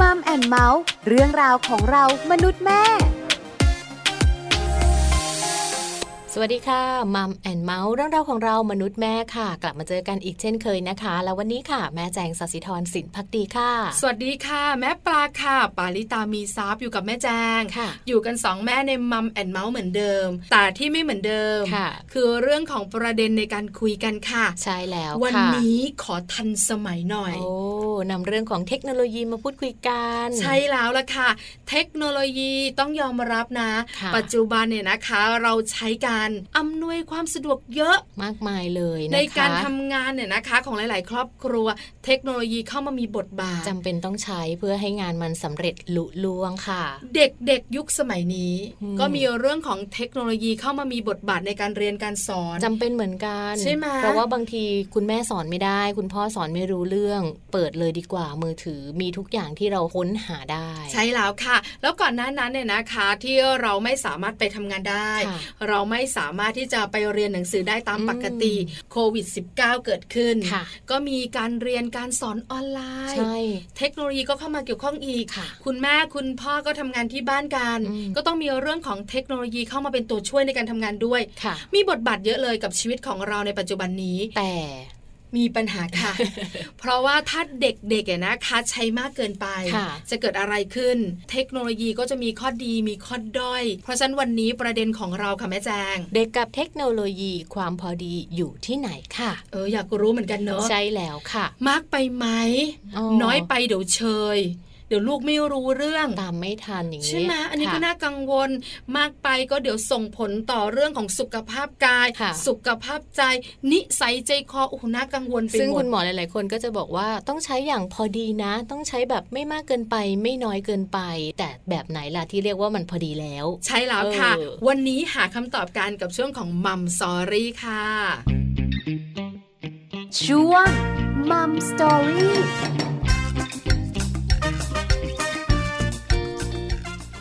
มัมแอนเมาส์เรื่องราวของเรามนุษย์แม่ สวัสดีค่ะมัมแอนเมาส์เรื่องราวของเรามนุษย์แม่ค่ะ กลับมาเจอกันอีกเช่นเคยนะคะ แล้ววันนี้ค่ะ แม่แจงสัสิธรสินพักดีค่ะ สวัสดีค่ะ แม่ปลาค่ะ ปาลิตามีซับอยู่กับแม่แจงค่ะ อยู่กันสองแม่ในมัมแอนเมาส์เหมือนเดิม แต่ที่ไม่เหมือนเดิมค่ะ คือเรื่องของประเด็นในการคุยกันค่ะ ใช่แล้ววันนี้ขอทันสมัยหน่อยโอ้ นำเรื่องของเทคโนโลยีมาพูดคุยกัน ใช่แล้วล่ะค่ะ เทคโนโลยีต้องยอมรับนะ ปัจจุบันเนี่ยนะคะ เราใช้การอำนวยความสะดวกเยอะมากมายเลยในการทำงานเนี่ยนะคะ ของหลาย ๆ ครอบครัว เทคโนโลยีเข้ามามีบทบาทจำเป็นต้องใช้เพื่อให้งานมันสำเร็จลุล่วงค่ะ เด็กๆยุคสมัยนี้ ก็มีเรื่องของเทคโนโลยีเข้ามามีบทบาทในการเรียนการสอนจำเป็นเหมือนกันใช่ไหมเพราะว่าบางทีคุณแม่สอนไม่ได้ คุณพ่อสอนไม่รู้เรื่อง เปิดเลยดีกว่ามือถือมีทุกอย่างที่เราค้นหาได้ ใช่แล้วค่ะ แล้วก่อนหน้านั้นเนี่ยนะคะที่เราไม่สามารถไปทำงานได้ เราไม่สามารถที่จะไปเรียนหนังสือได้ตามปกติโควิด -19 เกิดขึ้น ก็มีการเรียนการสอนออนไลน์เทคโนโลยีก็เข้ามาเกี่ยวข้องอีกคุณแม่คุณพ่อก็ทำงานที่บ้านกัน ก็ต้องมีเรื่องของเทคโนโลยีเข้ามาเป็นตัวช่วยในการทำงานด้วย มีบทบาทเยอะเลยกับชีวิตของเราในปัจจุบันนี้ แต่ มีปัญหาค่ะ เพราะว่าถ้าเด็กๆนะคะใช้มากเกินไป จะเกิดอะไรขึ้น เทคโนโลยีก็จะมีข้อดีมีข้อด้อย เพราะฉะนั้นวันนี้ประเด็นของเราค่ะแม่แจง เด็กกับเทคโนโลยีความพอดีอยู่ที่ไหนค่ะ เอออยากรู้เหมือนกันเนอะใช่แล้วค่ะ มากไปไหม น้อยไปเดี๋ยวเชย เดี๋ยวลูกไม่รู้เรื่องตามไม่ทันอย่างนี้ใช่ไหมอันนี้ก็น่ากังวลมากไปก็เดี๋ยวส่งผลต่อเรื่องของสุขภาพกาย สุขภาพใจ นิสัยใจคอโอ้โหน่ากังวลไปหมดซึ่งคุณหมอหลาย ๆ คนก็จะบอกว่าต้องใช้อย่างพอดีนะ ต้องใช้แบบไม่มากเกินไป ไม่น้อยเกินไป แต่แบบไหนล่ะที่เรียกว่ามันพอดีแล้ว ใช่แล้วค่ะ วันนี้หาคำตอบกันกับช่วงของ Mom Story ค่ะช่วง Mom Story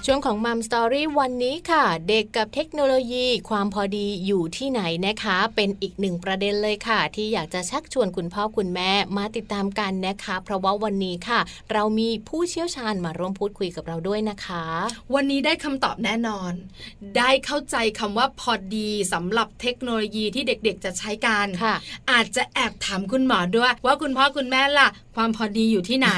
ช่วงของมัมสตอรี่วันนี้ค่ะ เด็กกับเทคโนโลยีความพอดีอยู่ที่ไหนนะคะ เป็นอีกหนึ่งประเด็นเลยค่ะ ที่อยากจะชักชวนคุณพ่อคุณแม่มาติดตามกันนะคะ เพราะว่าวันนี้ค่ะ เรามีผู้เชี่ยวชาญมาร่วมพูดคุยกับเราด้วยนะคะ วันนี้ได้คำตอบแน่นอน ได้เข้าใจคำว่าพอดีสำหรับเทคโนโลยีที่เด็กๆจะใช้กันค่ะอาจจะแอบถามคุณหมอด้วย ว่าคุณพ่อคุณแม่ล่ะ ความพอดีอยู่ที่ไหน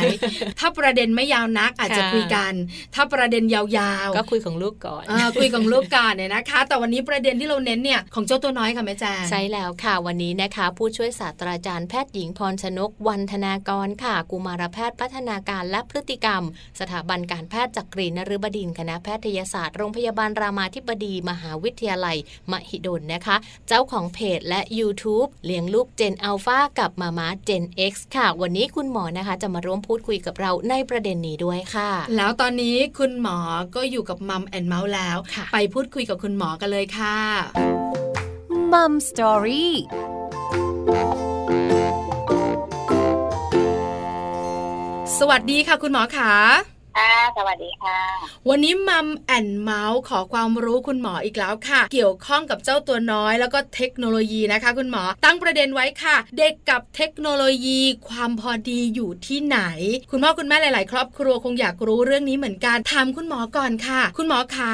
ถ้าประเด็นไม่ยาวนักอาจจะคุยกัน ถ้าประเด็นยาวาวก็คุยของลูกก่อนอคุยของลูกก่อนเนี่ยนะคะ แต่วันนี้ประเด็นที่เราเน้นเนี่ยของเจ้าตัวน้อยค่ะแม่แจ้ใช่แล้วค่ะวันนี้นะคะ ผู้ช่วยศาสตราจารย์แพทย์หญิงพรชนกวันธนากรค่ะ กุมารแพทย์พัฒนาการและพฤติกรรม สถาบันการแพทย์จักรีนฤบดินคณะแพทยศาสตร์โรงพยาบาลรามาธิบดีมหาวิทยาลัย มหิดลนะคะ เจ้าของเพจและ YouTube เลี้ยงลูกเจนอัลฟากับมามาเจน X ค่ะ วันนี้คุณหมอนะคะ จะมาร่วมพูดคุยกับเราในประเด็นนี้ด้วยค่ะ แล้วตอนนี้คุณหมอก็อยู่กับ Mom and Mouth แล้ว ไปพูดคุยกับคุณหมอกันเลยค่ะ Mom Storyี่สวัสดีค่ะ คุณหมอขา ค่ะ สวัสดีค่ะ วันนี้ Mom and Mouth ขอความรู้คุณหมออีกแล้วค่ะ เกี่ยวข้องกับเจ้าตัวน้อย แล้วก็เทคโนโลยีนะคะ คุณหมอ ตั้งประเด็นไว้ค่ะ เด็กกับเทคโนโลยี ความพอดีอยู่ที่ไหน คุณพ่อคุณแม่หลาย ๆ ครอบครัวคงอยากรู้เรื่องนี้เหมือนกันถามคุณหมอก่อนค่ะ คุณหมอขา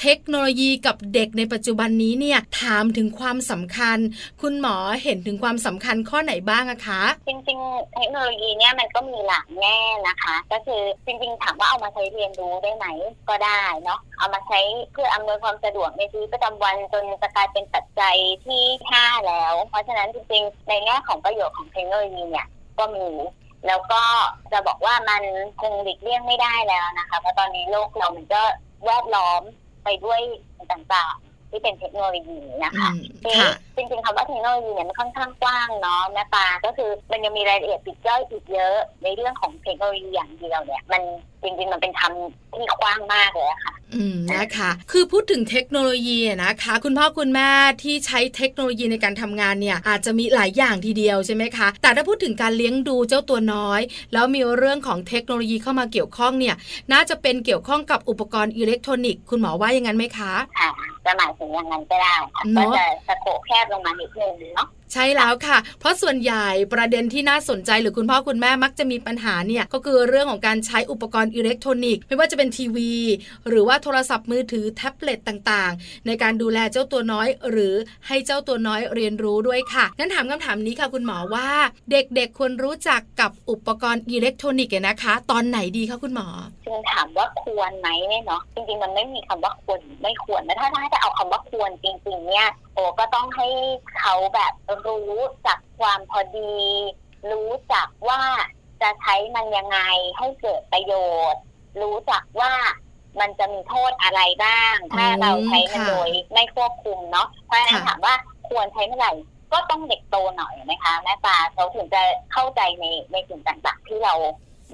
เทคโนโลยีกับเด็กในปัจจุบันนี้เนี่ยถามถึงความสำคัญ คุณหมอเห็นถึงความสำคัญข้อไหนบ้างอะคะ จริงๆ เทคโนโลยีเนี่ยมันก็มีหลากแง่นะคะ ก็คือจริงๆถามว่าเอามาใช้เรียนรู้ได้ไหมก็ได้เนาะเอามาใช้เพื่ออำนวยความสะดวกในชีวิตประจำวันจนจะกลายเป็นปัจจัยที่ห้าแล้ว เพราะฉะนั้นจริงๆ ในแง่ของประโยชน์ของเทคโนโลยีเนี่ยก็มีแล้วก็จะบอกว่ามันคงหลีกเลี่ยงไม่ได้แล้วนะคะเพราะตอนนี้โลกเรามันก็แวดล้อม ไปด้วยต่างๆ ที่เป็นเทคโนโลยีนะคะจริงๆคำว่าเทคโนโลยีเนี่ยมันค่อนข้างกว้างเนาะแม่ปาก็คือมันยังมีรายละเอียดปิดย่อยอีกเยอะในเรื่องของเทคโนโลยีอย่างเดียวเนี่ยมัน จริง ๆ มันเป็นคำที่กว้างมากเลยค่ะ อืมนะคะ คือพูดถึงเทคโนโลยีนะคะ คุณพ่อคุณแม่ที่ใช้เทคโนโลยีในการทำงานเนี่ยอาจจะมีหลายอย่างทีเดียวใช่ไหมคะ แต่ถ้าพูดถึงการเลี้ยงดูเจ้าตัวน้อย แล้วมีเรื่องของเทคโนโลยีเข้ามาเกี่ยวข้องเนี่ย น่าจะเป็นเกี่ยวข้องกับอุปกรณ์อิเล็กทรอนิกส์คุณหมอว่าอย่างนั้นไหมคะค่ะจะหมายถึงอย่างนั้นก็ได้ค่ะเนี่ยก็อาจจะ scope แคบลงมานิดนึงเนาะใช่แล้วค่ะ เพราะส่วนใหญ่ประเด็นที่น่าสนใจหรือคุณพ่อคุณแม่มักจะมีปัญหาเนี่ยก็คือเรื่องของการใช้อุปกรณ์อิเล็กทรอนิกส์ไม่ว่าจะเป็นทีวี หรือว่าโทรศัพท์มือถือแท็บเล็ตต่างๆ ในการดูแลเจ้าตัวน้อย หรือให้เจ้าตัวน้อยเรียนรู้ด้วยค่ะงั้นถามคำถามนี้ค่ะคุณหมอว่า เด็กๆควรรู้จักกับอุปกรณ์อิเล็กทรอนิกส์เนี่ยนะคะ ตอนไหนดีคะคุณหมอจึงถามว่าควรไหมเนี่ยเนาะจริงๆมันไม่มีคำว่าควรไม่ควรนะถ้าถ้าจะเอาคำว่าควรจริงๆเนี่ย โอ้ก็ต้องให้เขาแบบรู้จักความพอดี รู้จักว่าจะใช้มันยังไงให้เกิดประโยชน์ รู้จักว่ามันจะมีโทษอะไรบ้าง ถ้าอืมเราใช้มันค่ะโดยไม่ควบคุมเนาะเพราะฉะนั้นค่ะถามว่าควรใช้เมื่อไหร่ก็ต้องเด็กโตหน่อยนะคะแม่ปลาเขาถึงจะเข้าใจในในสิ่งต่างๆที่เรา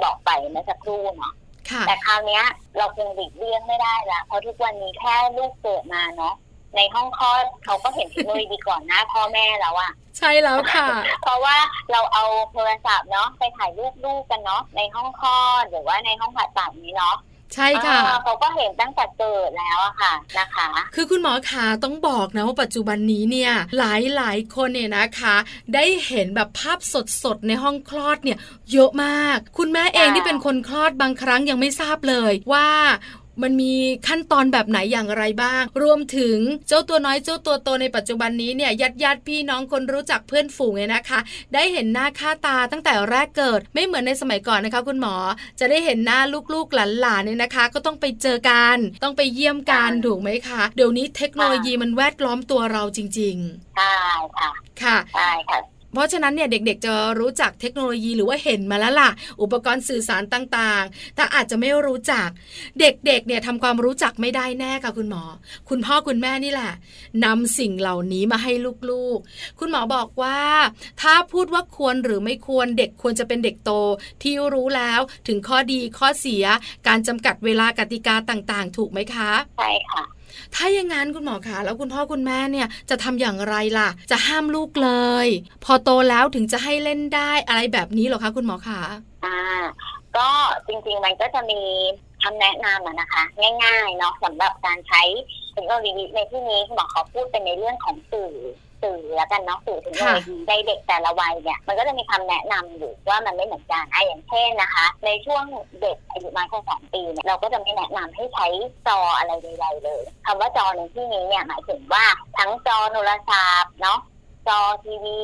บอกไปเมื่อสักครู่เนาะค่ะแต่คราวเนี้ยเราคงหลีกเลี่ยงไม่ได้ละเพราะทุกวันนี้แค่ลูกเกิดมาเนาะ ในห้องคลอดเขาก็เห็นเทคโนโลยีก่อนหน้าพ่อแม่แล้วอะใช่แล้วค่ะ เพราะว่าเราเอาโทรศัพท์เนาะไปถ่ายรูปลูกกันเนาะในห้องคลอดหรือว่าในห้องผ่าตัดนี้เนาะใช่ค่ะอ่าเขาก็เห็นตั้งแต่เกิดแล้วอะค่ะนะคะ คือคุณหมอขาต้องบอกนะว่าปัจจุบันนี้เนี่ยหลายหลายๆคนเนี่ยนะคะ ได้เห็นแบบภาพสดๆในห้องคลอดเนี่ย เยอะมาก คุณแม่เองค่ะที่เป็นคนคลอดบางครั้งยังไม่ทราบเลยว่า มันมีขั้นตอนแบบไหนอย่างไรบ้าง รวมถึงเจ้าตัวน้อยเจ้าตัวโตในปัจจุบันนี้เนี่ยญาติญาติๆพี่น้องคนรู้จักเพื่อนฝูงเนี่ยนะคะ ได้เห็นหน้าค่าตาตั้งแต่แรกเกิด ไม่เหมือนในสมัยก่อนนะคะ คุณหมอจะได้เห็นหน้าลูกๆหลานๆเนี่ยนะคะ ก็ต้องไปเจอกันต้องไปเยี่ยมกันถูกไหมคะเดี๋ยวนี้เทคโนโลยีมันแวดล้อมตัวเราจริงใช่ค่ะๆค่ะใช่ค่ะ เพราะฉะนั้นเนี่ยเด็กๆจะรู้จักเทคโนโลยีหรือว่าเห็นมาแล้วล่ะ อุปกรณ์สื่อสารต่างๆ แต่อาจจะไม่รู้จัก เด็กๆเนี่ยทำความรู้จักไม่ได้แน่ค่ะคุณหมอ คุณพ่อคุณแม่นี่แหละนำสิ่งเหล่านี้มาให้ลูกๆ คุณหมอบอกว่า ถ้าพูดว่าควรหรือไม่ควรเด็กควรจะเป็นเด็กโตที่รู้แล้วถึงข้อดีข้อเสียการจำกัดเวลากติกาต่างๆ ถูกไหมคะใช่ค่ะ ถ้าอย่างนั้นคุณหมอคะแล้วคุณพ่อคุณแม่เนี่ยจะทำอย่างไรล่ะ จะห้ามลูกเลย พอโตแล้วถึงจะให้เล่นได้อะไรแบบนี้หรอคะคุณหมอคะอ่าก็จริงๆมันก็จะมีคำแนะนำนะคะ ง่ายๆเนาะสำหรับการใช้เทคโนโลยีในที่นี้คุณหมอขอพูดเป็นในเรื่องของสื่อ สื่อแล้วกันเนาะสื่อเทคโนโลยีในเด็กแต่ละวัยเนี่ยมันก็จะมีคำแนะนำอยู่ว่ามันไม่เหมือนกันอะอย่างเช่นนะคะ ในช่วงเด็กอายุมากกว่าสองปีเนี่ยเราก็จะไม่แนะนำให้ใช้จออะไรใดๆเลยคำว่าจอในที่นี้เนี่ยหมายถึงว่าทั้งจอโทรศัพท์เนาะจอทีวี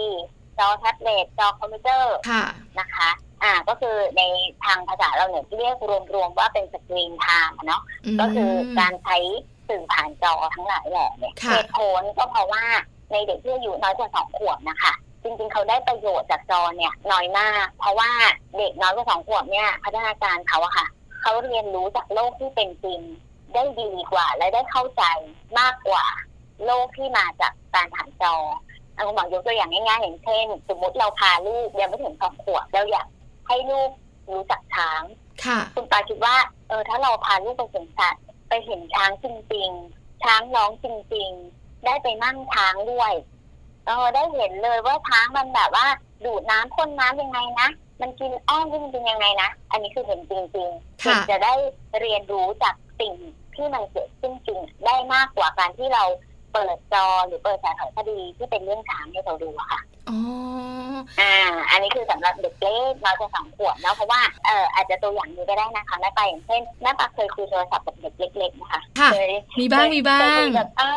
จอแท็บเล็ตจอคอมพิวเตอร์ค่ะนะคะอ่าก็คือในทางภาษาเราเนี่ยเรียกรวมๆว่าเป็น screen time เนาะก็คือการใช้สื่อผ่านจอทั้งหลายแหละเนี่ยค่ะเหตุผลก็เพราะว่า ในเด็กที่อายุน้อยกว่าสองขวบนะคะจริงๆ เขาได้ประโยชน์จากจอเนี่ยน้อยมาก เพราะว่าเด็กน้อยกว่าสองขวบเนี่ยพัฒนาการเขาอะค่ะ เขาเรียนรู้จากโลกที่เป็นจริงได้ดีกว่า และได้เข้าใจมากกว่า โลกที่มาจากการผ่านจอเอาคุณหมอยกตัวอย่างง่ายๆอย่างเช่น สมมติเราพาลูกยังไม่ถึงสองขวบเราอยากให้ลูกรู้จักช้างค่ะคุณปาคิดว่าเออถ้าเราพาลูกไปสวนสัตว์ไปเห็นช้างจริงๆช้างร้องจริงๆ ได้ไปนั่งช้างด้วยเออได้เห็นเลยว่าช้างมันแบบว่าดูดน้ำพ่นน้ำยังไงนะมันกินอ้อมจริงๆยังไงนะ อันนี้คือเห็นจริงๆค่ะเด็กจะได้เรียนรู้จากสิ่งที่มันเกิดขึ้นจริงได้มากกว่าการที่เรา เปิดจอหรือเปิดสารคดีที่เป็นเรื่องช้างให้เราดูอะค่ะอ๋ออ่า อันนี้คือสำหรับเด็กเล็กน้อยกว่าสองขวบเนาะเพราะว่าเอออาจจะตัวอย่างนี้ก็ได้นะคะแม่ไปาอย่างเช่นแม่ปาเคยคุยโทรศัพท์กับเด็กเล็กๆนะคะค่ะเคยมีบ้างมีบ้าเคยงคุยแบบอ่า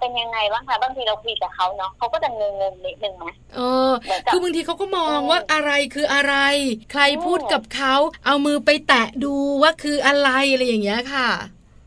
เป็นยังไงบ้างคะบางทีเราคุยกับเขาเนาะเขาก็จะงงๆนิดนึงนะเออเหมือนกับคือบางทีเขาก็มองเออว่าอะไรคืออะไร ใครอืมพูดกับเขาเอามือไปแตะดูว่าคืออะไรอะไรอย่างเงี้ยค่ะ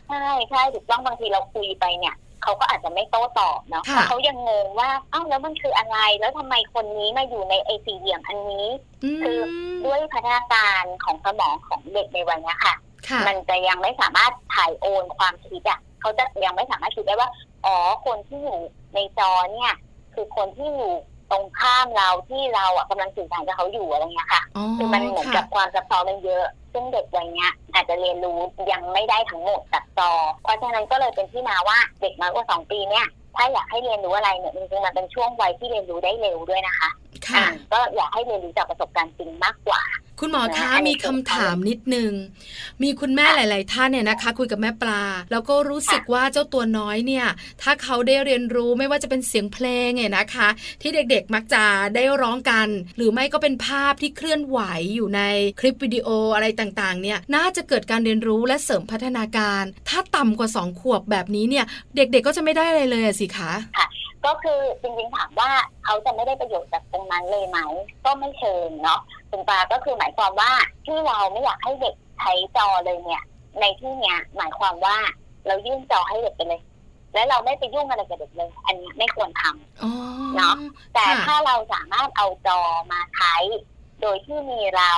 ใช่ใช่ถูกต้องบางทีเราคุยไปเนี่ย เขาก็อาจจะไม่โต้ตอบเนาะค่ะเพราะเขายังงงว่าอ้าวแล้วมันคืออะไร แล้วทำไมคนนี้มาอยู่ในไอสี่เหลี่ยมอันนี้อืคือมด้วยพัฒนาการของสมองของเด็กในวัยเนี้ยค่ะค่ะ มันจะยังไม่สามารถถ่ายโอนความคิดอะเขาจะยังไม่สามารถคิดได้ว่า อ๋อคนที่อยู่ในจอเนี่ย คือคนที่อยู่ตรงข้ามเราที่เราอะกำลังสื่อสารกับเขาอยู่อะไรเงี้ยค่ะอ๋อคือมันเหมือนค่ะกับความซับซ้อนมันเยอะ ซึ่งเด็กวัยนี้อาจจะเรียนรู้ยังไม่ได้ทั้งหมดจากจอ เพราะฉะนั้นก็เลยเป็นที่มาว่าเด็กน้อยกว่าสองปีเนี่ยถ้าอยากให้เรียนรู้อะไรเนี่ยจริงๆมันเป็นช่วงวัยที่เรียนรู้ได้เร็วด้วยนะคะ ค่ะอ่าก็อยากให้เรียนรู้จากประสบการณ์จริงมากกว่า คุณหมอคะอันนี้มีคำถามนิดนึง มีคุณแม่หลาย ๆ ท่านเนี่ยนะคะ คุยกับแม่ปลา แล้วก็รู้สึกว่าเจ้าตัวน้อยเนี่ย ถ้าเขาได้เรียนรู้ไม่ว่าจะเป็นเสียงเพลงเนี่ยนะคะ ที่เด็ก ๆ มักจะได้ร้องกัน หรือไม่ก็เป็นภาพที่เคลื่อนไหวอยู่ในคลิปวิดีโออะไรต่าง ๆ เนี่ย น่าจะเกิดการเรียนรู้และเสริมพัฒนาการ ถ้าต่ำกว่าสองขวบแบบนี้เนี่ย เด็ก ๆ ก็จะไม่ได้อะไรเลยอะสิคะ ก็คือจริงๆถามว่าเขาจะไม่ได้ประโยชน์จากตรงนั้นเลยไหมก็ไม่เชิงเนาะคุณปาก็คือหมายความว่าที่เราไม่อยากให้เด็กใช้จอเลยเนี่ย ในที่เนี้ยหมายความว่าเรายื่นจอให้เด็กไปเลย แล้วเราไม่ไปยุ่งอะไรกับเด็กเลย อันนี้ไม่ควรทำอ๋อเนาะแต่ค่ะถ้าเราสามารถเอาจอมาใช้ โดยที่มีเรา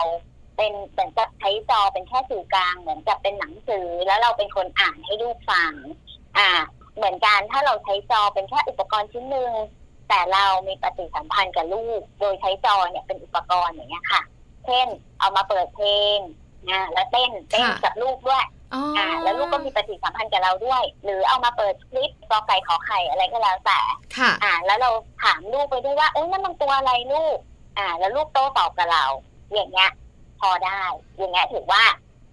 เป็นเหมือนกับใช้จอเป็นแค่สื่อกลางเหมือนกับเป็นหนังสือ แล้วเราเป็นคนอ่านให้ลูกฟัง อ่า เหมือนกันถ้าเราใช้จอเป็นแค่อุปกรณ์ชิ้นหนึ่งแต่เรามีปฏิสัมพันธ์กับลูก โดยใช้จอเนี่ยเป็นอุปกรณ์อย่างเงี้ยค่ะ เช่น เอามาเปิดเพลงนะแล้วเต้นเต้นค่ะกับลูกด้วยอ๋อออ่าแล้วลูกก็มีปฏิสัมพันธ์กับเราด้วย หรือเอามาเปิดคลิปกอไก่ขอไข่อะไรก็แล้วแต่ค่ะอ่า แล้วเราถามลูกไปด้วยว่าเอ้ยนั่นมันตัวอะไรลูก อ่า แล้วลูกโต้ตอบกับเรา อย่างเงี้ย พอได้ อย่างเงี้ยถือว่า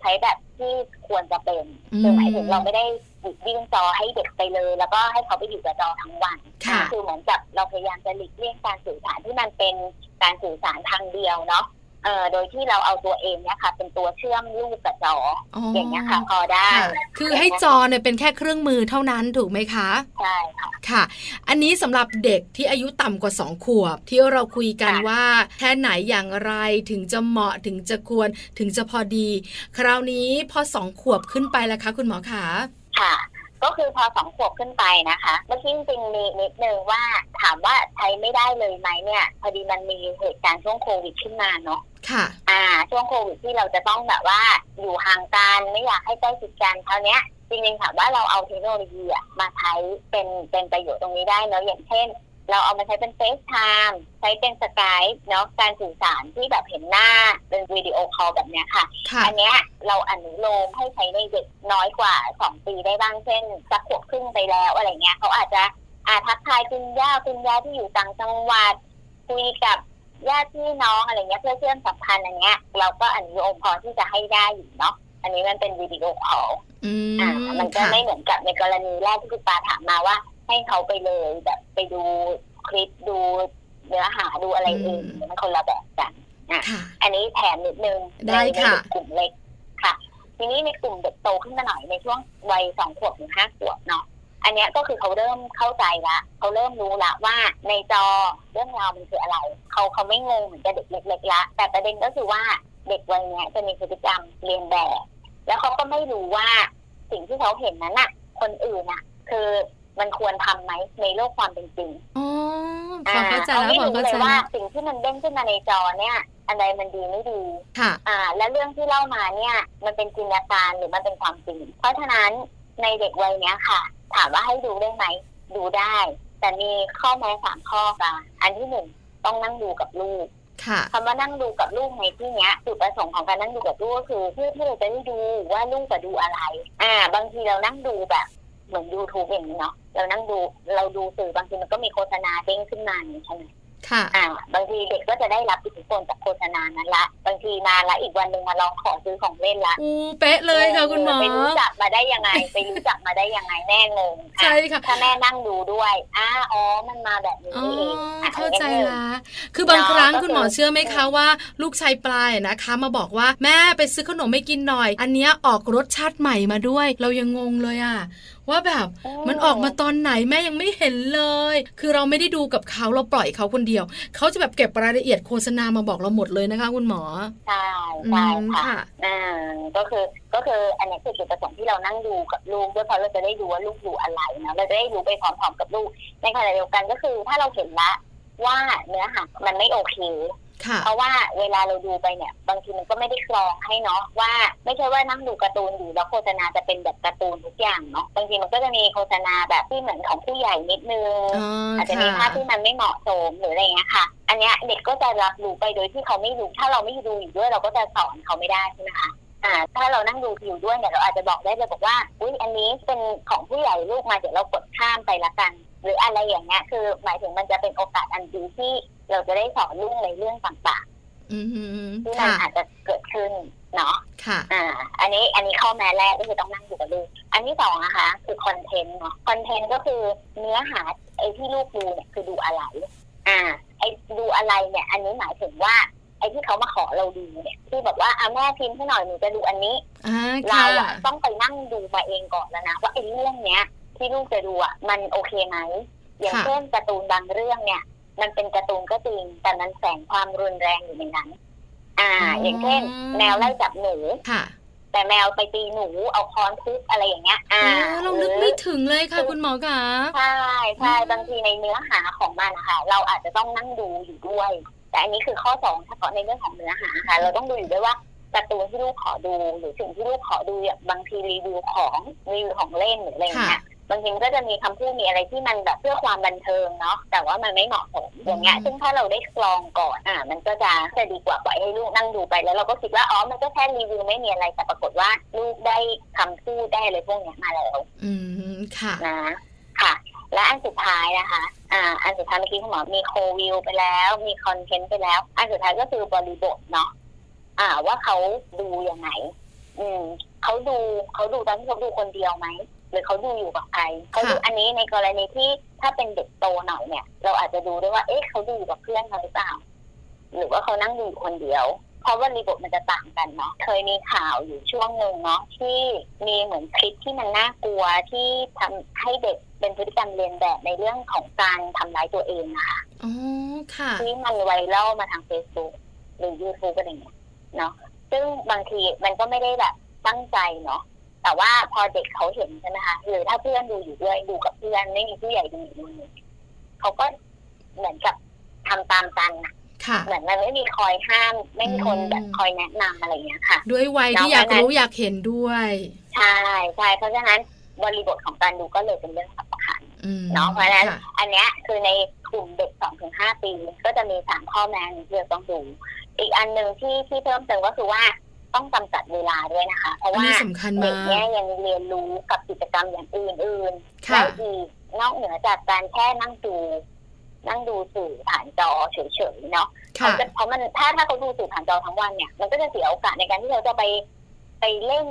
ใช้แบบที่ควรจะเป็นอืมคือหมายถึงเราไม่ได้ หยุดยื่นจอให้เด็กไปเลย แล้วก็ให้เขาไปอยู่กับจอทั้งวันค่ะคือเหมือนกับเราพยายามจะหลีกเลี่ยงการสื่อสารที่มันเป็นการสื่อสารทางเดียวเนาะเอ่อโดยที่เราเอาตัวเองเนี่ยค่ะ เป็นตัวเชื่อมลูกกับจออ๋อออย่างเงี้ยค่ะ พอได้ค่ะคือให้จอเนี่ยเป็นแค่เครื่องมือเท่านั้นถูกไหมคะใช่ค่ะค่ะ อันนี้สำหรับเด็กที่อายุต่ำกว่า2ขวบ ที่เราคุยกันค่ะว่าแค่ไหนอย่างไรถึงจะเหมาะถึงจะควรถึงจะพอดี คราวนี้พอสองขวบขึ้นไปแล้วคะ คุณหมอคะ ค่ะ ก็คือพอสองขวบขึ้นไปนะคะ เมื่อกี้จริงๆมีนิดนึงว่าถามว่าใช้ไม่ได้เลยไหมเนี่ยพอดีมันมีเหตุการณ์ช่วงโควิดขึ้นมาเนาะค่ะ อ่า ช่วงโควิดที่เราจะต้องแบบว่าอยู่ห่างกันไม่อยากให้ใกล้ชิดกันคราวเนี้ยจริงๆถามว่าเราเอาเทคโนโลยีอะมาใช้เป็นเป็นประโยชน์ตรงนี้ได้เนาะอย่างเช่น เราเอามาใช้เป็น FaceTime ใช้เป็น Skype เนาะการสื่อสารที่แบบเห็นหน้าเป็น video call แบบเนี้ยค่ะค่ะอันเนี้ยเราอนุโลมให้ใช้ในเด็กน้อยกว่าสองปีได้บ้างเช่นสักขวบครึ่งไปแล้วอะไรเงี้ยเขาอาจจะอาทักทายคุณย่าคุณย่าที่อยู่ต่างจังหวัดคุยกับญาติพี่น้องอะไรเงี้ยเพื่อเชื่อมสัมพันธ์อันเนี้ย เราก็อนุโลมพอที่จะให้ได้อยู่เนาะอันนี้มันเป็นวิดีโอคอลอือ่ามมันก็ค่ะไม่เหมือนกับในกรณีแรกที่คุณปาถามมาว่า ให้เขาไปเลยแบบไปดูคลิปดูเนื้อหาดูอะไรเองมันคนละแบบกันค่ะอันนี้แถมนิดนึงได้ในในค่ะเด็กกลุ่มเล็กค่ะ ทีนี้ในกลุ่มเด็กโตขึ้นมาหน่อยในช่วงวัยสองขวบถึงห้าขวบเนาะอันเนี้ยก็คือเขาเริ่มเข้าใจละเขาเริ่มรู้ละว่าในจอเรื่องราวมันคืออะไร เขาเขาไม่งงเหมือนกับเด็กเล็กๆละแต่ประเด็นก็คือว่าเด็กวัยเนี้ยจะมีพฤติกรรมเรียนแบบ แล้วเขาก็ไม่รู้ว่าสิ่งที่เขาเห็นนั้นน่ะคนอื่นน่ะคือ มันควรทำไหมในโลกความเป็นจริงอ๋อพอเข้าใจเขาแล้วไม่พอรู้เข้าเลใจยว่าแล้วสิ่งที่มันเด้งขึ้นมาในจอเนี่ย อันใดมันดีไม่ดีค่ะอ่า และเรื่องที่เล่ามาเนี่ย มันเป็นจินตนาการหรือมันเป็นความจริง เพราะฉะนั้นในเด็กวัยเนี้ยค่ะ ถามว่าให้ดูได้ไหมดูได้ แต่มีข้อแม้สามข้อค่ะอันที่หนึ่งต้องนั่งดูกับลูกค่ะคำว่านั่งดูกับลูกในที่เนี้ยจุดประสงค์ของการนั่งดูกับลูกก็คือเพื่อที่เราจะได้ดูว่าลูกจะดูอะไร อ่า บางทีเรานั่งดูแบบ เหมือนยูทูบอย่างนี้เนาะเรานั่งดูเราดูสื่อบางทีมันก็มีโฆษณาเด้งขึ้นมาอย่างนี้ใช่ไหมค่ะอ่า บางทีเด็กก็จะได้รับอิทธิพลจากโฆษณานั้นละ บางทีมาละอีกวันหนึ่งมาลองขอซื้อของเล่นละอูเป๊ะเลยค่ะคุณหมอไปรู้จักมาได้ยังไง ไปรู้จักมาได้ยังไงแม่งงอะใช่ค่ะถ้าแม่นั่งดูด้วยอ้าอ๋อมันมาแบบนี้อ๋อนี่เองอะเข้าใจอันนี้หนึ่งละคือบางครั้งเนาะคุณหมอก็คือเชื่อไหมคะว่า ลูกชายปลายนะคะ มาบอกว่าแม่ไปซื้อขนมไม่กินหน่อย อันเนี้ยออกรสชาติใหม่มาด้วย เรายังงงเลยอะ ว่าแบบมันออกมาตอนไหนแม่ยังไม่เห็นเลย คือเราไม่ได้ดูกับเขาเราปล่อยเขาคนเดียว เขาจะแบบเก็บรายละเอียดโฆษณามาบอกเราหมดเลยนะคะ คุณหมอใช่อืใช่มค่ะค่ะอ่าก็คือก็คืออันนี้คือจุดประสงค์ที่เรานั่งดูกับลูกด้วยเพราะเราจะได้ดูว่าลูกดูอะไรนะเราจะได้รู้ไปพร้อมๆกับลูกในขณะเดียวกันก็คือถ้าเราเห็นละว่าเนื้อหามันไม่โอเคค่ะ เพราะว่าเวลาเราดูไปเนี่ยบางทีมันก็ไม่ได้กรองให้เนาะว่า ไม่ใช่ว่านั่งดูการ์ตูนอยู่แล้วโฆษณาจะเป็นแบบการ์ตูนทุกอย่างเนาะบางทีมันก็จะมีโฆษณาแบบที่เหมือนของผู้ใหญ่นิดนึงอ๋ออาจจะมีค่ะภาพที่มันไม่เหมาะสมหรืออะไรเงี้ยค่ะ อันเนี้ยเด็กก็จะรับรู้ไปโดยที่เขาไม่รู้ถ้าเราไม่ดูอยู่ด้วยเราก็จะสอนเขาไม่ได้ใช่ไหมคะอ่าถ้าเรานั่งดูอยู่ด้วยเนี่ยเราอาจจะบอกได้เลยบอกว่าอุ้ยอันนี้เป็นของผู้ใหญ่ลูกมาเดี๋ยวเรากดข้ามไปละกัน หรืออะไรอย่างเงี้ยคือ หมายถึงมันจะเป็นโอกาสอันดีที่ เราจะได้สอนลูกในเรื่องต่างอืมๆที่มันค่ะอาจจะเกิดขึ้นเนาะค่ะอ่า อันนี้อันนี้ข้อแม้แรกก็คือต้องนั่งดูกับลูก อันที่สองนะคะคือคอนเทนต์เนาะคอนเทนต์ก็คือเนื้อหาไอ้ที่ลูกดูเนี่ยคือดูอะไร อ่า ไอ้ดูอะไรเนี่ย อันนี้หมายถึงว่าไอ้ที่เขามาขอเราดูเนี่ยที่แบบว่าอะแม่พิมพ์ให้หน่อยหนูจะดูอันนี้อ่าเราค่ะอะต้องไปนั่งดูมาเองก่อนแล้วนะว่าไอ้เรื่องเนี้ย ที่ลูกจะดูอะมันโอเคไหมอย่างค่ะเช่นการ์ตูนบางเรื่องเนี่ย มันเป็นการ์ตูนก็จริง แต่มันแฝงความรุนแรงอยู่ในนั้น อ่า อย่างเช่น แมวไล่จับหนูค่ะ แต่แมวไปตีหนูเอาค้อนทุบอะไรอย่างเงี้ย อ่าอ๋อเรานึกไม่ถึงเลยค่ะคุณหมอคะใช่ใช่อืมบางทีในเนื้อหาของมันนะคะเราอาจจะต้องนั่งดูอยู่ด้วย แต่อันนี้คือข้อสองเฉพาะในเรื่องของเนื้อหาค่ะ เราต้องดูอยู่ด้วยว่าการ์ตูนที่ลูกขอดูหรือสิ่งที่ลูกขอดูอย่างบางทีรีวิวของรีวิวของเล่นหรืออะไรอย่างค่ะเงี้ย บางทีมันก็จะมีคำพูดมีอะไรที่มันแบบเพื่อความบันเทิงเนาะแต่ว่ามันไม่เหมาะสมอย่างเงี้ยซึ่งถ้าเราได้กรองก่อนอ่ามันก็จะจะดีกว่าปล่อยให้ลูกนั่งดูไปแล้วเราก็คิดว่าอ๋อมันก็แค่รีวิวไม่มีอะไรแต่ปรากฏว่าลูกได้คำพูดได้อะไรพวกเนี้ยมาแล้วอืมค่ะนะค่ะ และอันสุดท้ายนะคะอ่าอันสุดท้ายเมื่อกี้คุณหมอมีโควิวไปแล้ว มีคอนเทนต์ไปแล้ว อันสุดท้ายก็คือบริบทเนาะอ่าว่าเขาดูยังไง อืมเขาดูเขาดูตอนที่เขาดูคนเดียวไหม หรือเขาดูอยู่กับใครเขาดูค่ะอันนี้ในกรณีที่ถ้าเป็นเด็กโตหน่อยเนี่ย เราอาจจะดูด้วยว่า เอ๊ะเขาดูอยู่กับเพื่อนเขาหรือเปล่า หรือว่าเขานั่งดูอยู่คนเดียว เพราะว่ารีบทมันจะต่างกันเนาะเคยมีข่าวอยู่ช่วงหนึ่งเนาะที่มีเหมือนคลิปที่มันน่ากลัวที่ทำให้เด็กเป็นพฤติกรรมเรียนแบบในเรื่องของการทำร้ายตัวเองนะคะอ๋อค่ะที่มันไวรัลมาทาง Facebook หรือ YouTube อะไรอย่างเงี้ยเนาะซึ่งบางทีมันก็ไม่ได้แบบตั้งใจเนาะ แต่ว่าพอเด็กเขาเห็นใช่ไหมคะหรือถ้าเพื่อนดูอยู่ด้วยดูกับเพื่อนไม่มีผู้ใหญ่ดูอยู่ด้วยเขาก็เหมือนกับทำตามกันน่ะค่ะเหมือนมันไม่มีคอยห้าม ไม่มีคนอืมแบบคอยแนะนำอะไรอย่างเงี้ยค่ะ ด้วยวัยที่น้องอยากนั้นรู้อยากเห็นด้วยใช่ใช่เพราะฉะนั้นบริบทของการดูก็เลยเป็นเรื่องสำคัญอืมเนาะเพราะฉะนั้นค่ะอันเนี้ยคือในกลุ่มเด็กสองถึงห้าปี ก็จะมีสามข้อแม้ที่เราต้องดู อีกอันหนึ่งที่ที่เพิ่มเติมก็คือว่า ต้องจำกัดเวลาด้วยนะคะ เพราะอันว่านี้สำคัญเด็มากเนี้ยยังเรียนรู้กับกิจกรรมอย่างอื่นๆค่ะได้อีกนอกเหนือจากการแค่นั่งดู นั่งดูสื่อผ่านจอเฉยๆเนาะค่ะเขาจะเพราะมันถ้าถ้าเขาดูสื่อผ่านจอทั้งวันเนี่ย มันก็จะเสียโอกาสในการที่เราจะไปไปเล่น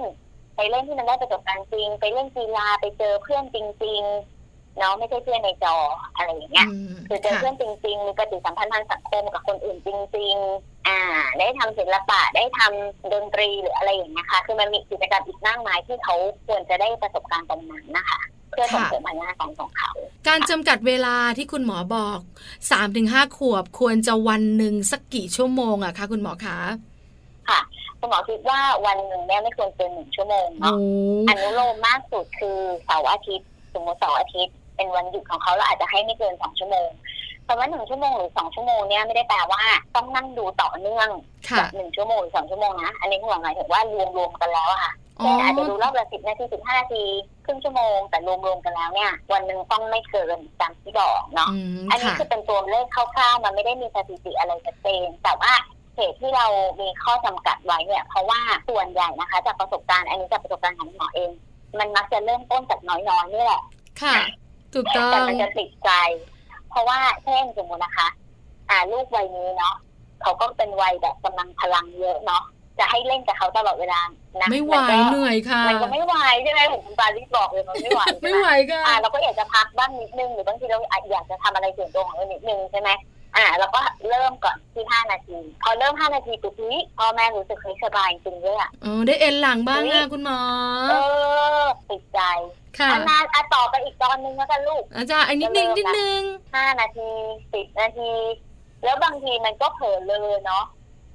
ไปเล่นที่มันได้ประสบการณ์จริง ไปเล่นกีฬาไปเจอเพื่อนจริง ๆ เนาะไม่ใช่เพื่อนในจออะไรอย่างเงี้ยอืมคือเจอค่ะเพื่อนจริงๆมีปฏิสัมพันธ์ทางสังคมกับคนอื่นจริง ๆ อ่า ได้ทำศิลปะได้ทำดนตรีหรืออะไรอย่างเงี้ยค่ะคือมันมีกิจกรรมอีกมากมายที่เขาควรจะได้ประสบการณ์ตรงนั้นนะคะเพื่อส่งเสริมพัฒนาการของเขา การจำกัดเวลาที่คุณหมอบอก3าถึงห้าขวบควรจะวันหนึ่งสักกี่ชั่วโมงอะคะคุณหมอคะค่ะคุณหมอคิดว่าวันหนึ่งเนี่ยไม่ควรเกินหนึ่งชั่วโมงโอ้เนาะอนุโลมมากสุดคือเสาร์อาทิตย์สมมติเสาร์อาทิตย์ เป็นวันหยุดของเขาเราอาจจะให้ไม่เกินสองชั่วโมงแต่ว่าหนึ่งชั่วโมงหรือสองชั่วโมงเนี่ยไม่ได้แปลว่าต้องนั่งดูต่อเนื่องค่ะแบบหนึ่งชั่วโมงหรือสองชั่วโมงนะอันนี้คุณหมอหมายถึงว่ารวมๆกันแล้วอะค่ะอ๋อเช่นอาจจะดูรอบละสิบนาทีสิบห้านาทีครึ่งชั่วโมงแต่รวมๆกันแล้วเนี่ยวันหนึ่งต้องไม่เกินตามที่บอกเนาะอืมอันนี้ค่ะคือเป็นตัวเลขคร่าวๆมันไม่ได้มีสถิติอะไรชัดเจนแต่ว่าเหตุที่เรามีข้อจำกัดไว้เนี่ยเพราะว่าส่วนใหญ่นะคะ จากประสบการณ์อันนี้จากประสบการณ์ของหมอเอง มันมักจะเริ่มต้นจากน้อยๆนี่แหละค่ะ ถูกต้อแต่งมันจะติดใจ เพราะว่าเช่นสมมตินะคะ อ่า ลูกวัยนี้เนาะเขาก็เป็นวัยแบบกำลังพลังเยอะเนาะจะให้เล่นกับเขาตลอดเวลานะไม่ไหวนก็เหนื่อยค่ะมันก็ไม่ไหวใช่ไหมผมคุณปาลิสบอกเลยมันไม่ไหวใช่ไม่ไหมไหวค่ะอ่าเราก็อยากจะพักบ้างนิดนึงหรือบางทีเราอยากจะทำอะไรส่วนตัวของเรานิดนึงใช่ไหมอ่าเราก็เริ่มก่อนที่ห้านาที พอเริ่มห้านาทีปุ๊บนี้พ่อแม่รู้สึกเฮ้ยสบายจริงด้วยอะอ๋อได้เอ็นหลังบ้างอุ๊ค่ะยคุณหมอเออติดใจ ค่ะอันนานอะต่อไปอีกตอนนึงแล้วกันลูกอาจารย์อันนิดนึงนิดนึงห้านาทีสิบนาที แล้วบางทีมันก็เผลอเลยเนาะ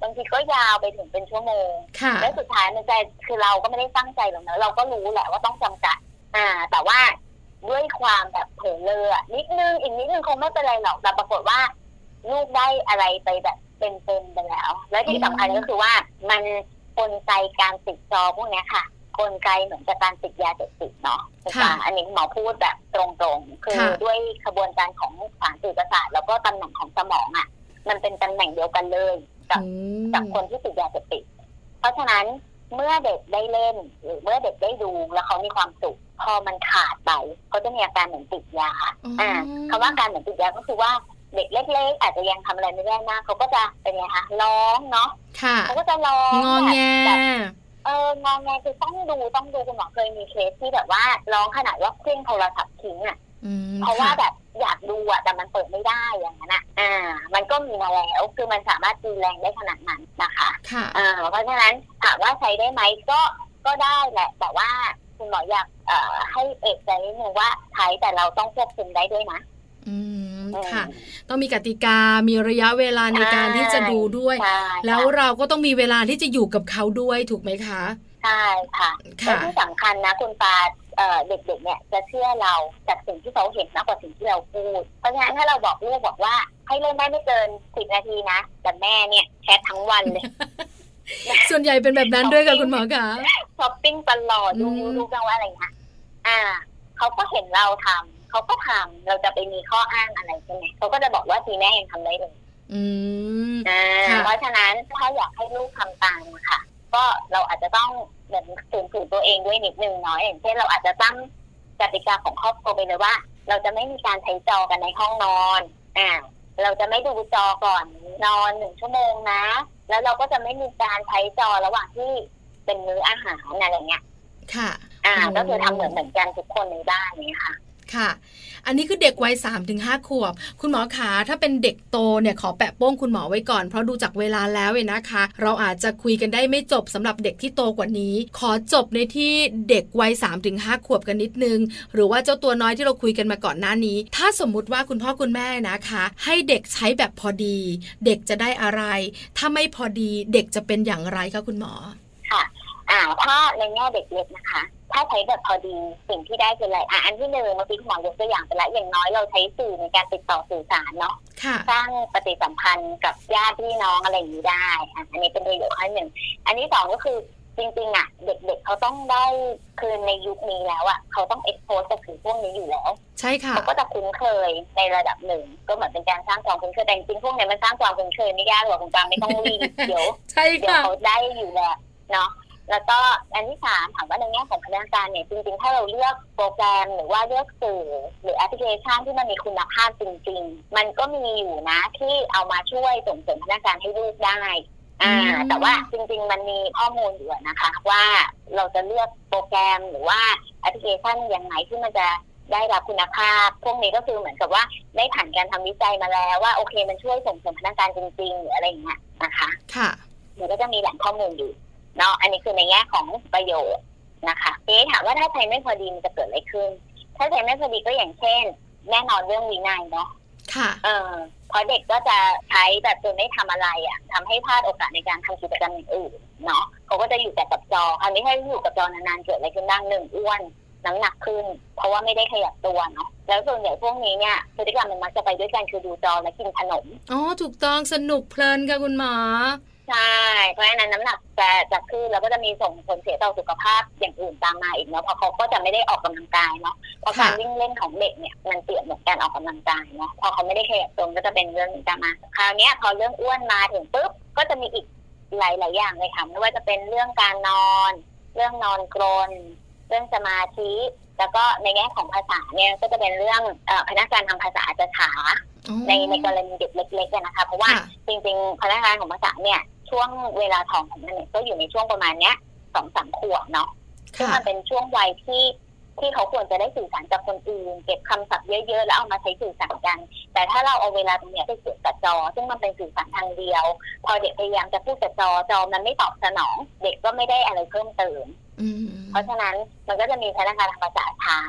บางทีก็ยาวไปถึงเป็นชั่วโมงค่ะแล้วสุดท้ายมันจะคือเราก็ไม่ได้ตั้งใจหรอกนะเราก็รู้แหละว่าต้องจำกัด อ่า แต่ว่าด้วยความแบบเผลอเลออะนิดนึงอีกนิดนึงคงไม่เป็นไรหรอกแต่ปรากฏว่า ลูกได้อะไรไปแบบเป็นๆไปแล้ว แล้วที่สำคัญก็คือว่ามันกลไกการติดจอพวกเนี้ยค่ะ กลไกเหมือนกับการติดยาเสพติดเนาะค่ะอันนี้หมอพูดแบบตรงๆ คือค่ะด้วยขบวนการของสารสื่อประสาทแล้วก็ตำแหน่งของสมองอะ มันเป็นตำแหน่งเดียวกันเลยกับโอ้กับคนที่ติดยาเสพติด เพราะฉะนั้นเมื่อเด็กได้เล่น หรือเมื่อเด็กได้ดูแล้วเขามีความสุขพอมันขาดไปเขาจะมีอาการเหมือนติดยาอ๋อออ่าคำว่าการเหมือนติดยาก็คือว่าเด็กเล็กๆอาจจะยังทำอะไรไม่ได้มากเขาก็จะเป็นไงคะร้องเนาะค่ะเขาก็จะร้องงอแงแบบ เอองอแงคือต้องดูต้องดูคุณหมอเคยมีเคสที่แบบว่าร้องขนาดว่าเครื่องโทรศัพท์ทิ้งอะอืมเพราะว่าค่ะแบบอยากดูอะแต่มันเปิดไม่ได้อย่างนั้นอะอ่า มันก็มีมาแล้วคือมันสามารถดูแรงได้ขนาดนั้นนะคะค่ะอ่าเพราะฉะนั้นถามว่าใช้ได้ไหมก็ก็ได้แหละ แต่ว่าคุณหมออยากเอ่อให้เอกใจนิดนึงว่าใช้แต่เราต้องควบคุมได้ด้วยนะ อืมอืม ค่ะ ต้องมีกติกา มีระยะเวลาในการที่จะดูด้วยใช่แล้วเราก็ต้องมีเวลาที่จะอยู่กับเขาด้วยถูกไหมคะ ใช่ค่ะและค่ะที่สำคัญนะคุณปาเอ่อเด็กๆเนี่ยจะเชื่อเราจากสิ่งที่เขาเห็นมากกว่าสิ่งที่เราพูด เพราะฉะนั้นถ้าเราบอกลูกบอกว่าให้เล่นได้ไม่เกินสิบนาทีนะ แต่แม่เนี่ยแชททั้งวันเลยส่วนใหญ่เป็นแบบนั้นด้วยค่ะคุณหมอคะช้อปปิ้งตลอดดูอืมดูกันว่าอะไรเงี้ยอ่าเขาก็เห็นเราทำ เขาก็ทำเราจะไปมีข้ออ้างอะไรใช่ไหมเขาก็จะบอกว่าทีแม่ยังทำได้เลยอืมอ่าค่ะเพราะฉะนั้นถ้าอยากให้ลูกทำตามอะค่ะ ก็เราอาจจะต้องเหมือนฝืนฝืนตัวเองด้วยนิดนึงเนาะอย่างเช่นเราอาจจะตั้งกติกาของครอบครัวไปเลยว่า เราจะไม่มีการใช้จอกันในห้องนอนอ่าเราจะไม่ดูจอก่อนนอนหนึ่งชั่วโมงนะ แล้วเราก็จะไม่มีการใช้จอระหว่างที่เป็นมื้ออาหารอะไรเงี้ย ค่ะ อ่าโอ้ก็คือทำเหมือนเหมือนกันทุกคนในบ้านนี้ค่ะ ค่ะ อันนี้คือเด็กวัย3าถึงหขวบ คุณหมอขาถ้าเป็นเด็กโตเนี่ยขอแปะโป้งคุณหมอไว้ก่อน เพราะดูจากเวลาแล้วเนี่ยนะคะ เราอาจจะคุยกันได้ไม่จบสำหรับเด็กที่โตกว่านี้ ขอจบในที่เด็กวัย3าถึงหขวบกันนิดนึง หรือว่าเจ้าตัวน้อยที่เราคุยกันมาก่อนหน้านี้ ถ้าสมมุติว่าคุณพ่อคุณแม่นะคะ ให้เด็กใช้แบบพอดี เด็กจะได้อะไร ถ้าไม่พอดีเด็กจะเป็นอย่างไรคะคุณหมอ ค่ะอ่าถ้าในแง่เด็กเล็กนะคะ ถ้าใช้แบบพอดีสิ่งที่ได้คืออะไรอะอันที่หนึ่งเมื่อกี้คุณหมอยกตัวอย่างไปแล้วอย่างน้อยเราใช้สื่อในการติดต่อสื่อสารเนาะค่ะสร้างปฏิสัมพันธ์กับญาติพี่น้องอะไรอย่างนี้ได้อะอันนี้เป็นประโยชน์ข้อหนึ่ง อันที่สองก็คือจริงๆอะ เด็กๆเขาต้องได้คือในยุคนี้แล้วอะเขาต้อง expose กับสื่อพวกนี้อยู่แล้ว ใช่ค่ะเขาก็จะคุ้นเคยในระดับหนึ่ง ก็เหมือนเป็นการสร้างความคุ้นเคยแต่จริงๆพวกเนี้ยมันสร้างความคุ้นเคยไม่ยากหรอกคุณปาไม่ต้องรีบเดี๋ยวใช่เดี๋ยวค่ะเขาได้อยู่แหละเนาะ แล้วก็อันที่สามถามว่าในแง่ของพัฒนาการเนี่ยจริงๆ ถ้าเราเลือกโปรแกรมหรือว่าเลือกสื่อ หรือแอปพลิเคชันที่มันมีคุณภาพจริง ๆ มันก็มีอยู่นะที่เอามาช่วยส่งเสริมพัฒนาการให้ลูกได้อ่าแต่ว่าจริง ๆ มันมีข้อมูลอยู่นะคะ ว่าเราจะเลือกโปรแกรมหรือว่าแอปพลิเคชันอย่างไหนที่มันจะได้รับคุณภาพ พวกนี้ก็คือเหมือนกับว่าได้ผ่านการทำวิจัยมาแล้วว่าโอเคมันช่วยส่งเสริมพนักงานจริงๆหรืออะไรอย่างเงี้ยนะคะ ค่ะมันก็จะมีแหล่งข้อมูลอยู่ เนาะอันนี้คือในแง่ของประโยชน์นะคะทีนี้ถามว่าถ้าใช้ไม่พอดีมันจะเกิดอะไรขึ้น ถ้าใช้ไม่พอดีก็อย่างเช่น แน่นอนเรื่องวินัยเนาะค่ะเออเพราะเด็กก็จะใช้แบบจนไม่ทำอะไรอะทำให้พลาดโอกาสในการทำกิจกรรมอย่างอื่นเนาะเขาก็จะอยู่แต่กับจอคราวนี้ถ้าอยู่กับจอนานๆเกิดอะไรขึ้นบ้างหนึ่งอ้วนน้ำหนักขึ้น เพราะว่าไม่ได้ขยับตัวเนาะแล้วส่วนใหญ่พวกนี้เนี่ยพฤติกรรมมันมักจะไปด้วยกันคือดูจอและกินขนมอ๋อถูกต้องสนุกเพลินค่ะคุณหมอ ใช่ เพราะฉะนั้นน้ำหนักจะจะขึ้นแล้วก็จะมีส่งผลเสียต่อสุขภาพอย่างอื่นตามมาอีกเนาะเพราะเขาก็จะไม่ได้ออกกำลังกายเนาะเพราะการค่ะวิ่งเล่นของเด็กเนี่ยมันเปรียบเหมือนการออกกำลังกายเนาะพอเขาไม่ได้ขยับตัวก็จะเป็นเรื่องนี้ตามมาคราวเนี้ยพอเรื่องอ้วนมาถึงปุ๊บก็จะมีอีกหลายๆอย่างเลยค่ะไม่ว่าจะเป็นเรื่องการนอน เรื่องนอนกรน เรื่องสมาธิ แล้วก็ในแง่ของภาษาเนี่ยก็จะเป็นเรื่องเอ่อพนักงานทางภาษาอาจจะช้าอ๋อในในกรณีเด็กเล็กๆอะนะคะเพราะว่าค่ะจริง ๆ พนักงานของภาษาเนี่ย ช่วงเวลาทองของมันเนี่ยก็อยู่ในช่วงประมาณเนี้ยสองสามขวบเนาะซึ่งค่ะมันเป็นช่วงวัยที่ที่เขาควรจะได้สื่อสารกับคนอื่น เก็บคำศัพท์เยอะๆ แล้วเอามาใช้สื่อสารกัน แต่ถ้าเราเอาเวลาตรงเนี้ยไปเสียบกับจอ ซึ่งมันเป็นสื่อสารทางเดียว พอเด็กพยายามจะพูดกับจอจอมันไม่ตอบสนอง เด็กก็ไม่ได้อะไรเพิ่มเติมอืมเพราะฉะนั้นมันก็จะมีพนักงานทางภาษาช้า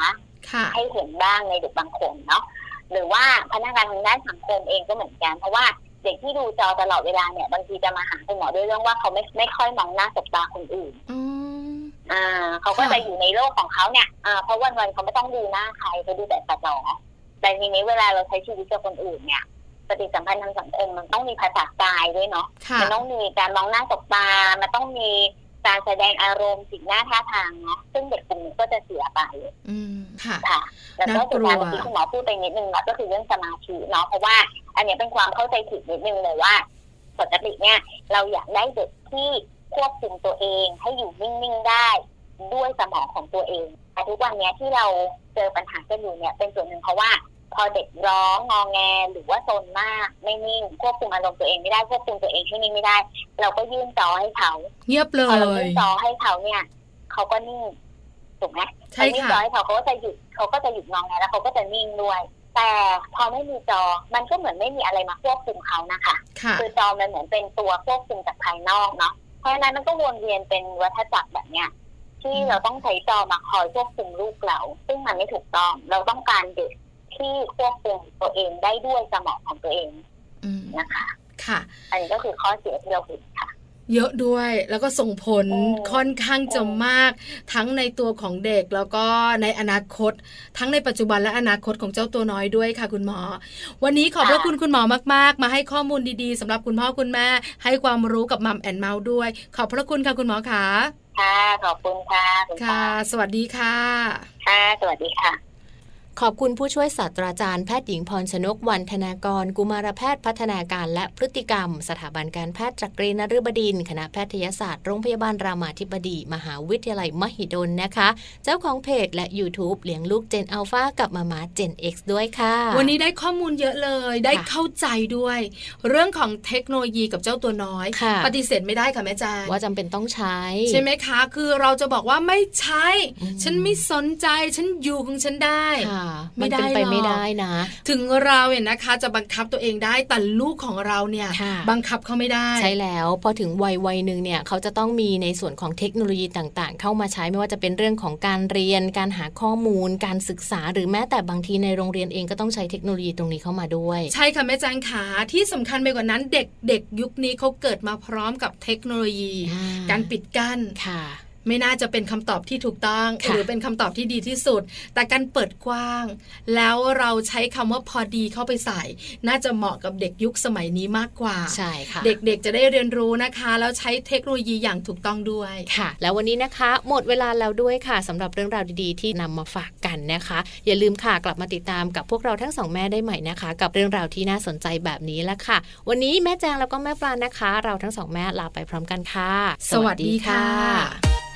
ค่ะให้เห็นบ้างในเด็กบางคนเนาะหรือว่าพนักงานทางด้านสังคมเองก็เหมือนกัน เพราะว่า เด็กที่ดูจอตลอดเวลาเนี่ยบางทีจะมาหาคุณหมอด้วยเรื่องว่าเขาไม่ไม่ค่อยมองหน้าสบตาคนอื่นอ๋ออ่าเขาก็ค่ะจะอยู่ในโลกของเขาเนี่ยอ่าเพราะวันวันๆเขาไม่ต้องดูหน้าใครเขาดูแต่จอแต่ทีนี้เวลาเราใช้ชีวิตกับคนอื่นเนี่ยปฏิสัมพันธ์ทางสังคมมันต้องมีภาษากายด้วยเนาะค่ะมันต้องมีการมองหน้าสบตา มันต้องมี การแสดงอารมณ์สีหน้าท่าทางเนาะซึ่งเด็กกลุ่มนี้ก็จะเสียไป อืมค่ะค่ะ แล้วก็น่ากสุดลัวท้ายเมื่อกี้คุณหมอพูดไปนิดนึงเนาะก็คือเรื่องสมาธิเนาะเพราะว่า อันเนี้ยเป็นความเข้าใจผิดนิดนึงเลยว่าปกติเนี่ย เราอยากได้เด็กที่ควบคุมตัวเองให้อยู่นิ่งๆได้ด้วยสมองของตัวเองแต่ทุกวันเนี้ยที่เราเจอปัญหากันอยู่เนี่ยเป็นส่วนหนึ่งเพราะว่า พอเด็กร้องงอแงหรือว่าโซนมากไม่นิ่งควบคุมอารมณ์ตัวเองไม่ได้ควบคุมตัวเองให้นิ่งไม่ได้ เราก็ยื่นจอให้เขาเงียบเลพอเรายยื่นจอให้เขาเนี่ย เขาก็นิ่งถูกไหมใช่พอยื่นค่ะจอให้เขาเขาก็จะหยุดเขาก็จะหยุดงอแงแล้วเขาก็จะนิ่งด้วยแต่พอไม่มีจอ มันก็เหมือนไม่มีอะไรมาควบคุมเขานะคะค่ะคือจอมันเหมือนเป็นตัวควบคุมจากภายนอกเนาะ เพราะฉะนั้นมันก็วนเวียนเป็นวัฏจักรแบบเนี้ยที่อืมเราต้องใช้จอมาคอยควบคุมลูกเรา ซึ่งมันไม่ถูกต้อง เราต้องการเด็ก ที่ควบคุมตัวเองได้ด้วยสมองของตัวเองอืมนะคะ ค่ะ อันนี้ก็คือข้อเสียที่เราเห็นค่ะเยอะด้วยแล้วก็ส่งผลอืมค่อนข้างจะอืมมาก ทั้งในตัวของเด็กแล้วก็ในอนาคต ทั้งในปัจจุบันและอนาคตของเจ้าตัวน้อยด้วยค่ะ คุณหมอ วันนี้ขอบพระคุณคุณหมอมาก ๆ มาให้ข้อมูลดีๆสำหรับคุณพ่อคุณแม่ ให้ความรู้กับมัมแอนเมาส์ด้วย ขอบพระคุณค่ะคุณหมอค่ะค่ะขอบคุณค่ะคุณค่ะป้าสวัสดีค่ะค่ะสวัสดีค่ะ ขอบคุณผู้ช่วยศาสตราจารย์แพทย์หญิงพรชนกวันธนากร กุมารแพทย์พัฒนาการและพฤติกรรม สถาบันการแพทย์จักรีนฤบดินทร์คณะแพทยศาสตร์โรงพยาบาลรามาธิบดี มหาวิทยาลัยมหิดลนะคะ เจ้าของเพจและ YouTube เลี้ยงลูกเจนอัลฟากับมามาเจน X ด้วยค่ะ วันนี้ได้ข้อมูลเยอะเลยได้ค่ะเข้าใจด้วย เรื่องของเทคโนโลยีกับเจ้าตัวน้อยค่ะปฏิเสธไม่ได้ค่ะแม่แจางว่าจำเป็นต้องใช้ ใช่ไหมคะ คือเราจะบอกว่าไม่ใช้อืมฉันไม่สนใจ ฉันอยู่ของฉันได้ค่ะไม่มันได้เป็นไปหรอกไม่ได้นะ ถึงเราเนี่ยนะคะ จะบังคับตัวเองได้แต่ลูกของเราเนี่ยค่ะบังคับเขาไม่ได้ใช่แล้วพอถึงวัยวัยหนึ่งเนี่ยเขาจะต้องมีในส่วนของเทคโนโลยีต่างๆ เข้ามาใช้ไม่ว่าจะเป็นเรื่องของการเรียน การหาข้อมูล การศึกษา หรือแม้แต่บางทีในโรงเรียนเองก็ต้องใช้เทคโนโลยีตรงนี้เข้ามาด้วย ใช่ค่ะแม่แจางขาที่สำคัญไปกว่านั้นเด็กเด็กยุคนี้เขาเกิดมาพร้อมกับเทคโนโลยีอ่าการปิดกั้นค่ะ ไม่น่าจะเป็นคำตอบที่ถูกต้องค่ะหรือเป็นคำตอบที่ดีที่สุด แต่การเปิดกว้าง แล้วเราใช้คำว่าพอดีเข้าไปใส่ น่าจะเหมาะกับเด็กยุคสมัยนี้มากกว่าใช่ค่ะเด็กๆจะได้เรียนรู้นะคะ แล้วใช้เทคโนโลยีอย่างถูกต้องด้วยค่ะ แล้ววันนี้นะคะ หมดเวลาแล้วด้วยค่ะสำหรับเรื่องราวดีๆ ที่นำมาฝากกันนะคะ อย่าลืมค่ะกลับมาติดตามกับพวกเราทั้งสองแม่ได้ใหม่นะคะ กับเรื่องราวที่น่าสนใจแบบนี้ละค่ะ วันนี้แม่แจงแล้วก็แม่ปลานะคะ เราทั้งสองแม่ลาไปพร้อมกันค่ะ สวัสดีค่ะ